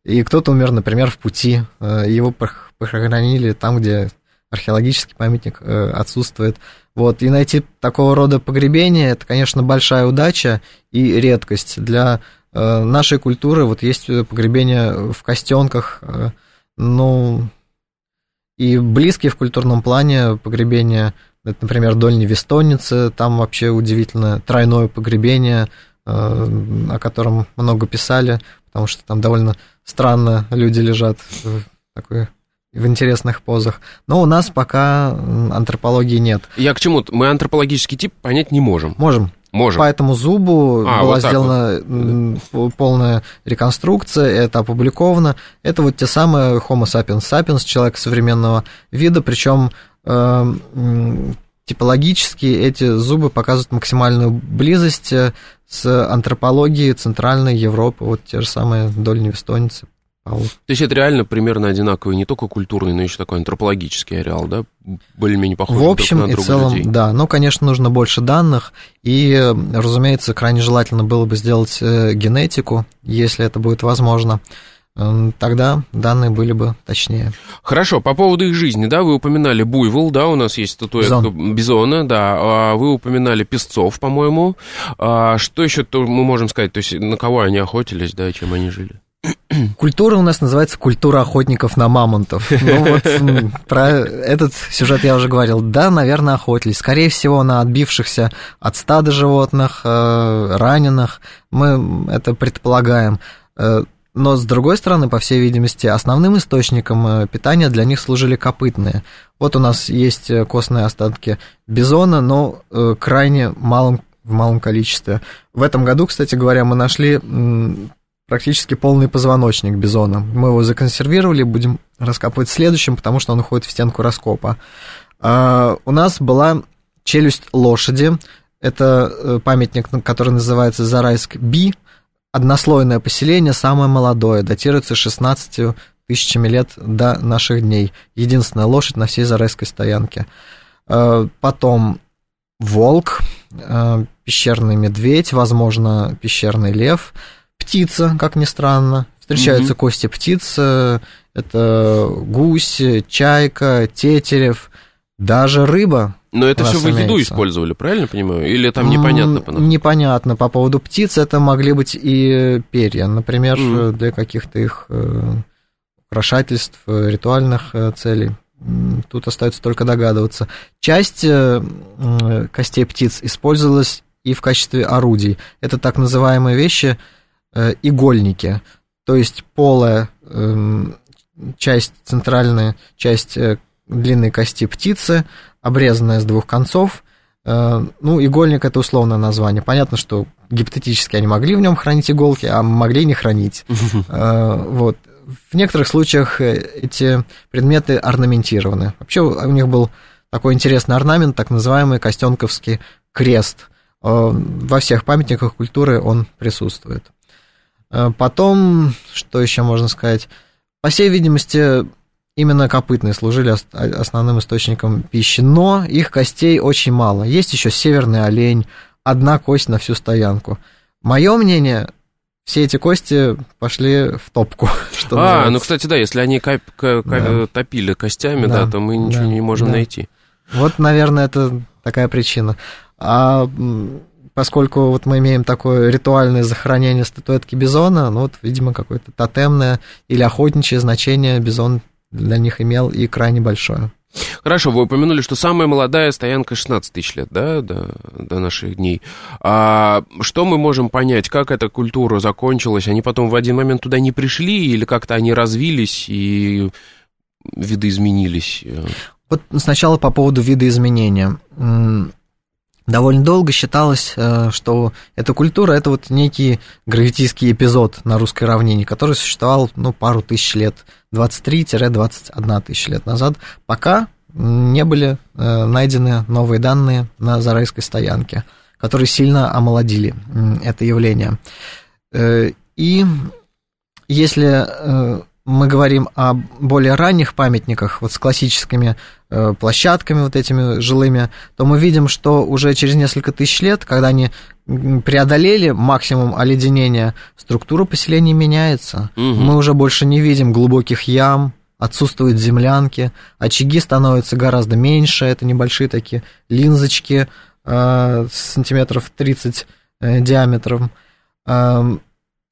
и кто-то умер, например, в пути. Э, его похоронили там, где археологический памятник э, отсутствует. Вот, и найти такого рода погребение, это, конечно, большая удача и редкость. Для э, нашей культуры вот есть погребение в костенках, э, ну, и близкие в культурном плане погребения, это, например, Дольни Вестонницы, там вообще удивительно тройное погребение, о котором много писали, потому что там довольно странно люди лежат в такой в интересных позах. Но у нас пока антропологии нет. Я к чему? Мы антропологический тип понять не можем. Можем. Можем. По этому зубу А, была вот сделана вот. полная реконструкция, это опубликовано. Это вот те самые Homo sapiens sapiens, человек современного вида, причем э, типологически эти зубы показывают максимальную близость э, с антропологией Центральной Европы, вот те же самые дольневестонцы, то есть это реально примерно одинаковый не только культурный, но еще такой антропологический ареал, да? Более-менее похожий В общем друг на друга и целом, людей. да. Но, конечно, нужно больше данных, и, разумеется, крайне желательно было бы сделать э, генетику, если это будет возможно тогда данные были бы точнее. Хорошо, по поводу их жизни, да, вы упоминали буйвол, да, у нас есть статуэтка Бизон. бизона, да, а вы упоминали песцов, по-моему. А что еще мы можем сказать, то есть на кого они охотились, да, чем они жили? Культура у нас называется культура охотников на мамонтов. Ну вот про этот сюжет я уже говорил. Да, наверное, охотились. Скорее всего, на отбившихся от стада животных, э, раненых. Мы это предполагаем. Э, но, с другой стороны, по всей видимости, основным источником э, питания для них служили копытные. Вот у нас есть костные остатки бизона, но крайне малым, в малом количестве. В этом году, кстати говоря, мы нашли практически полный позвоночник бизона. Мы его законсервировали, будем раскапывать в следующем, потому что он уходит в стенку раскопа. А, у нас была челюсть лошади. Это э, памятник, который называется Зарайск-Би. Однослойное поселение, самое молодое, датируется 16 тысячами лет до наших дней. Единственная лошадь на всей Зарайской стоянке. А, потом волк, а, пещерный медведь, возможно, пещерный лев – птица, как ни странно. Встречаются mm-hmm. кости птиц, это гусь, чайка, тетерев, даже рыба. Но это все вы еду использовали, правильно понимаю? Или там непонятно? По непонятно. По поводу птиц это могли быть и перья, например, mm-hmm. для каких-то их э, украшательств, ритуальных э, целей. Тут остается только догадываться. Часть э, костей птиц использовалась и в качестве орудий. Это так называемые вещи, Э, игольники, то есть полая эм, часть, центральная часть э, длинной кости птицы, обрезанная с двух концов. Э, ну, игольник это условное название. Понятно, что гипотетически они могли в нем хранить иголки, а могли не хранить. Вот. В некоторых случаях эти предметы орнаментированы. Вообще у них был такой интересный орнамент, так называемый Костенковский крест. Во всех памятниках культуры он присутствует. Э, потом, что еще можно сказать? По всей видимости, именно копытные служили основным источником пищи, но их костей очень мало. Есть еще северный олень, одна кость на всю стоянку. Мое мнение, все эти кости пошли в топку. Что а, называется. ну, кстати, да, если они коп- коп- да. топили костями, да, да то мы ничего да, не можем да. найти. Вот, наверное, это такая причина. А поскольку вот мы имеем такое ритуальное захоронение статуэтки бизона, ну вот, видимо, какое-то тотемное или охотничье значение бизон для них имел и крайне большое. Хорошо, вы упомянули, что самая молодая стоянка 16 тысяч лет, да, до, до наших дней. А что мы можем понять, как эта культура закончилась? Они потом в один момент туда не пришли, или как-то они развились и виды изменились? Вот сначала по поводу видоизменения. Довольно долго считалось, э, что эта культура – это вот некий гравитийский эпизод на русской равнине, который существовал ну, пару тысяч лет, 23-21 тысяч лет назад, пока не были э, найдены новые данные на Зарайской стоянке, которые сильно омолодили это явление. Э, и если мы говорим о более ранних памятниках, вот с классическими э, площадками вот этими жилыми, то мы видим, что уже через несколько тысяч лет, когда они преодолели максимум оледенения, структура поселений меняется. Угу. Мы уже больше не видим глубоких ям, отсутствуют землянки, очаги становятся гораздо меньше, это небольшие такие линзочки э, сантиметров 30 э, диаметром. Э,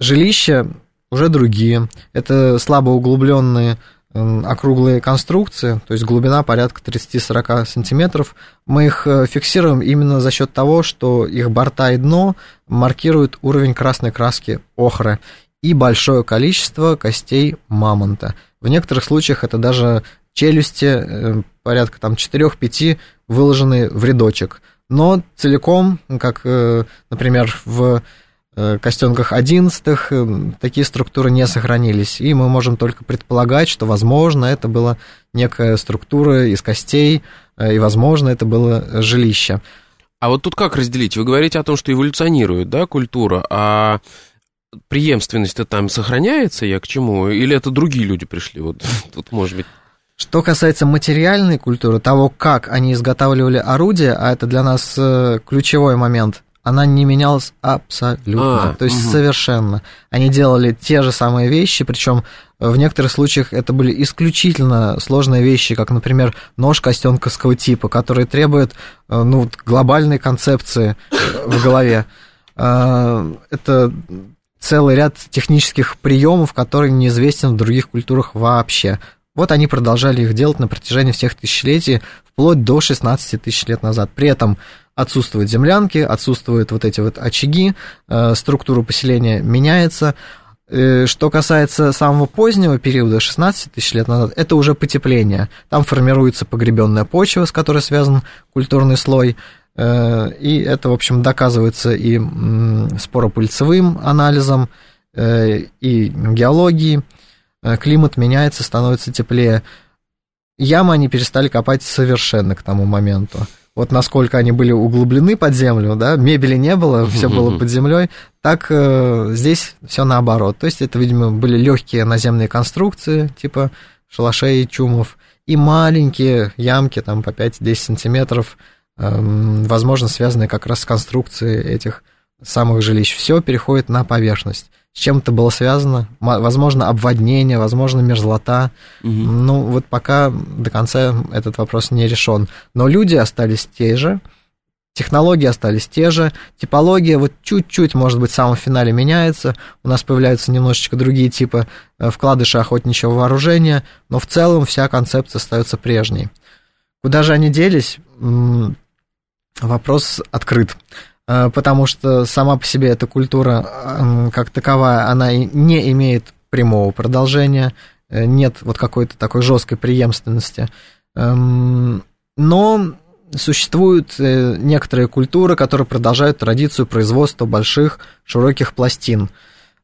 жилища уже другие. Это слабо углубленные округлые конструкции, то есть глубина порядка 30-40 сантиметров. Мы их э, фиксируем именно за счет того, что их борта и дно маркируют уровень красной краски охры. и большое количество костей мамонта. В некоторых случаях это даже челюсти, э, порядка там 4-5, выложены в рядочек. Но целиком, как, э, например, в костенках одиннадцатых такие структуры не сохранились, и мы можем только предполагать, что, возможно, это была некая структура из костей, и, возможно, это было жилище. А вот тут как разделить? Вы говорите о том, что эволюционирует, да, культура, а преемственность-то там сохраняется, я к чему? Или это другие люди пришли? Вот тут, может быть... Что касается материальной культуры, того, как они изготавливали орудия, а это для нас э, ключевой момент, она не менялась абсолютно, а, то есть угу. совершенно. Они делали те же самые вещи, причем в некоторых случаях это были исключительно сложные вещи, как, например, нож костенковского типа, который требует э, ну, глобальной концепции в голове. Э, это целый ряд технических приемов, которые неизвестен в других культурах вообще. Вот они продолжали их делать на протяжении всех тысячелетий, вплоть до 16 тысяч лет назад. При этом отсутствуют землянки, отсутствуют вот эти вот очаги, э, структура поселения меняется. Э, что касается самого позднего периода, 16 тысяч лет назад, это уже потепление. Там формируется погребенная почва, с которой связан культурный слой. Э, и это, в общем, доказывается и споропыльцевым анализом, и геологией. Климат меняется, становится теплее. Ямы они перестали копать совершенно к тому моменту вот насколько они были углублены под землю, да, мебели не было, все было под землей, так э, здесь все наоборот. То есть это, видимо, были легкие наземные конструкции, типа шалашей, чумов, и маленькие ямки, там по 5-10 сантиметров, э, возможно, связанные как раз с конструкцией этих самых жилищ. Все переходит на поверхность с чем это было связано, возможно, обводнение, возможно, мерзлота. Угу. Ну, вот пока до конца этот вопрос не решен. Но люди остались те же, технологии остались те же, типология вот чуть-чуть, может быть, в самом финале меняется, у нас появляются немножечко другие типы э, вкладыши охотничьего вооружения, но в целом вся концепция остается прежней. Куда же они делись? Вопрос открыт. Э, потому что сама по себе эта культура как таковая, она не имеет прямого продолжения, э, нет вот какой-то такой жесткой преемственности. Эм, но существуют э, некоторые культуры, которые продолжают традицию производства больших широких пластин.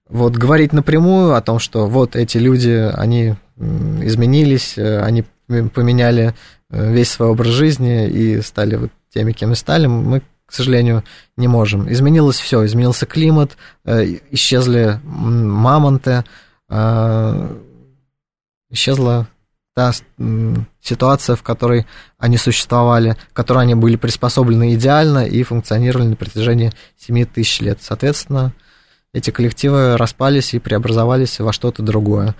Вот говорить напрямую о том, что вот эти люди, они изменились, они поменяли весь свой образ жизни и стали вот теми, кем и стали, мы, к сожалению, не можем. Изменилось все, изменился климат, э, исчезли мамонты, э, исчезла та ситуация, в которой они существовали, в которой они были приспособлены идеально и функционировали на протяжении 7 тысяч лет. Соответственно, эти коллективы распались и преобразовались во что-то другое.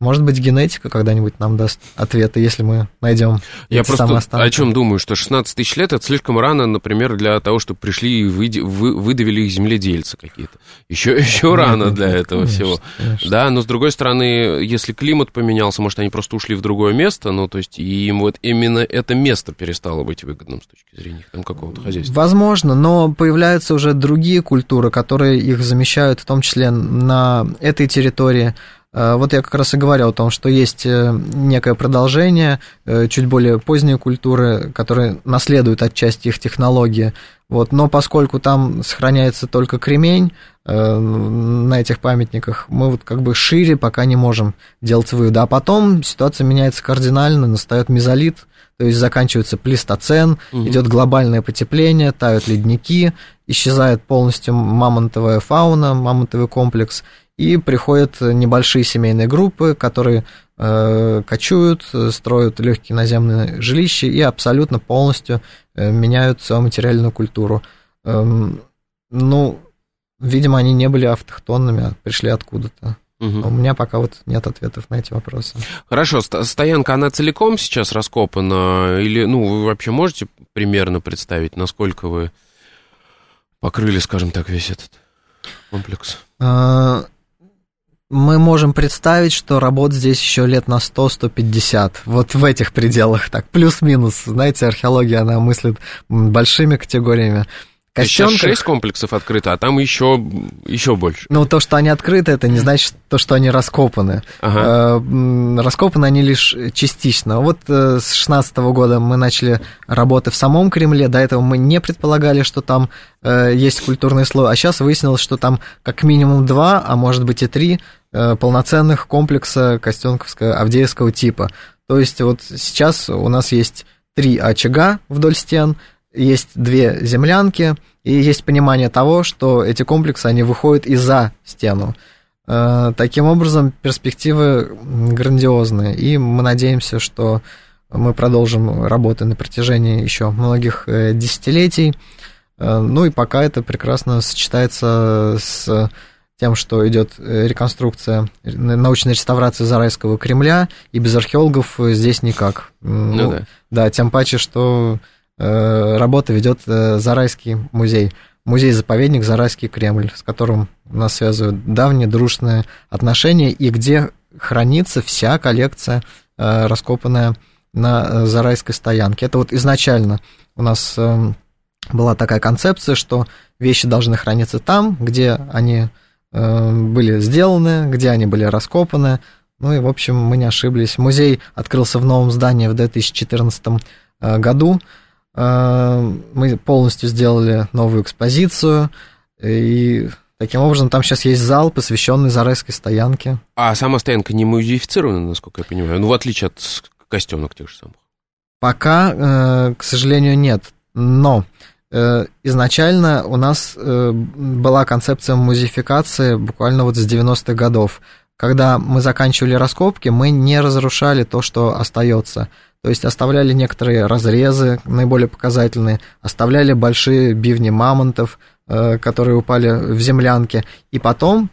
Может быть, генетика когда-нибудь нам даст ответы, если мы найдем Я просто о чем думаю, что 16 тысяч лет это слишком рано, например, для того, чтобы пришли и вы, вы, выдавили их земледельцы какие-то. Еще, еще нет, рано нет, для нет, этого конечно, всего. Конечно. Да, но с другой стороны, если климат поменялся, может, они просто ушли в другое место, ну, то есть, и им вот именно это место перестало быть выгодным с точки зрения там какого-то хозяйства. Возможно, но появляются уже другие культуры, которые их замещают, в том числе на этой территории. Э, вот я как раз и говорил о том, что есть э, некое продолжение, э, чуть более поздние культуры, которые наследуют отчасти их технологии. Вот, но поскольку там сохраняется только кремень на этих памятниках, мы вот как бы шире пока не можем делать выводы. А потом ситуация меняется кардинально, настает мезолит, то есть заканчивается плистоцен, угу. идет глобальное потепление, тают ледники, исчезает полностью мамонтовая фауна, мамонтовый комплекс, и приходят небольшие семейные группы, которые э, кочуют, строят легкие наземные жилища и абсолютно полностью э, меняют свою материальную культуру. Эм, ну, видимо, они не были автохтонными, а пришли откуда-то. Угу. У меня пока вот нет ответов на эти вопросы. Хорошо, стоянка, она целиком сейчас раскопана? Или, ну, вы вообще можете примерно представить, насколько вы покрыли, скажем так, весь этот комплекс? Мы можем представить, что работ здесь еще лет на 100-150, вот в этих пределах, так, плюс-минус. Знаете, археология, она мыслит большими категориями. Сейчас шесть комплексов открыто, а там еще, еще больше. Ну, то, что они открыты, это не значит то, что они раскопаны. Ага. Э, раскопаны они лишь частично. Вот э, с 16 года мы начали работы в самом Кремле. До этого мы не предполагали, что там э, есть культурный слой. А сейчас выяснилось, что там как минимум два, а может быть и три полноценных комплекса Костенковского, типа. То есть вот сейчас у нас есть три очага вдоль стен, есть две землянки, и есть понимание того, что эти комплексы, они выходят и за стену. Э, таким образом, перспективы грандиозные, и мы надеемся, что мы продолжим работы на протяжении еще многих э, десятилетий. Э, ну и пока это прекрасно сочетается с тем, что идет реконструкция, научная реставрация Зарайского Кремля, и без археологов здесь никак. Ну, ну да. Да, тем паче, что работа ведет э, Зарайский музей. Музей-заповедник Зарайский Кремль, с которым нас связывают давние дружные отношения, и где хранится вся коллекция, э, раскопанная на Зарайской стоянке. Это вот изначально у нас была такая концепция, что вещи должны храниться там, где они были сделаны, где они были раскопаны. Ну и, в общем, мы не ошиблись. Музей открылся в новом здании в 2014 году. А, мы полностью сделали новую экспозицию, и таким образом там сейчас есть зал, посвященный Зарайской стоянке. А сама стоянка не музеифицирована, насколько я понимаю, ну, в отличие от костенок тех же самых? Пока, э, к сожалению, нет. Но э, изначально у нас э, была концепция музеификации буквально вот с 90-х годов. Когда мы заканчивали раскопки, мы не разрушали то, что остается. То есть оставляли некоторые разрезы, наиболее показательные, оставляли большие бивни мамонтов, э, которые упали в землянке, и потом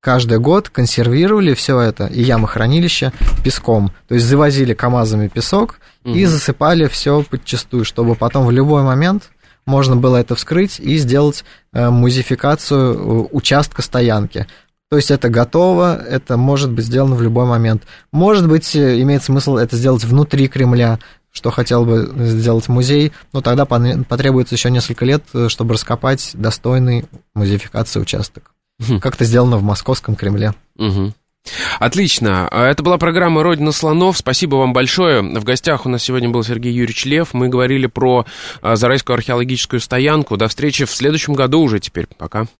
каждый год консервировали все это и ямы хранилища песком. То есть завозили КАМАЗами песок угу. и засыпали все подчастую, чтобы потом в любой момент можно было это вскрыть и сделать э, музификацию э, участка стоянки. То есть это готово, это может быть сделано в любой момент. Может быть, э, имеет смысл это сделать внутри Кремля, что хотел бы сделать музей, но тогда потребуется еще несколько лет, э, чтобы раскопать достойный музеификации участок. Угу. Как это сделано в Московском Кремле. Угу. Отлично. А это была программа «Родина слонов». Спасибо вам большое. В гостях у нас сегодня был Сергей Юрьевич Лев. Мы говорили про а, Зарайскую археологическую стоянку. До встречи в следующем году уже теперь. Пока.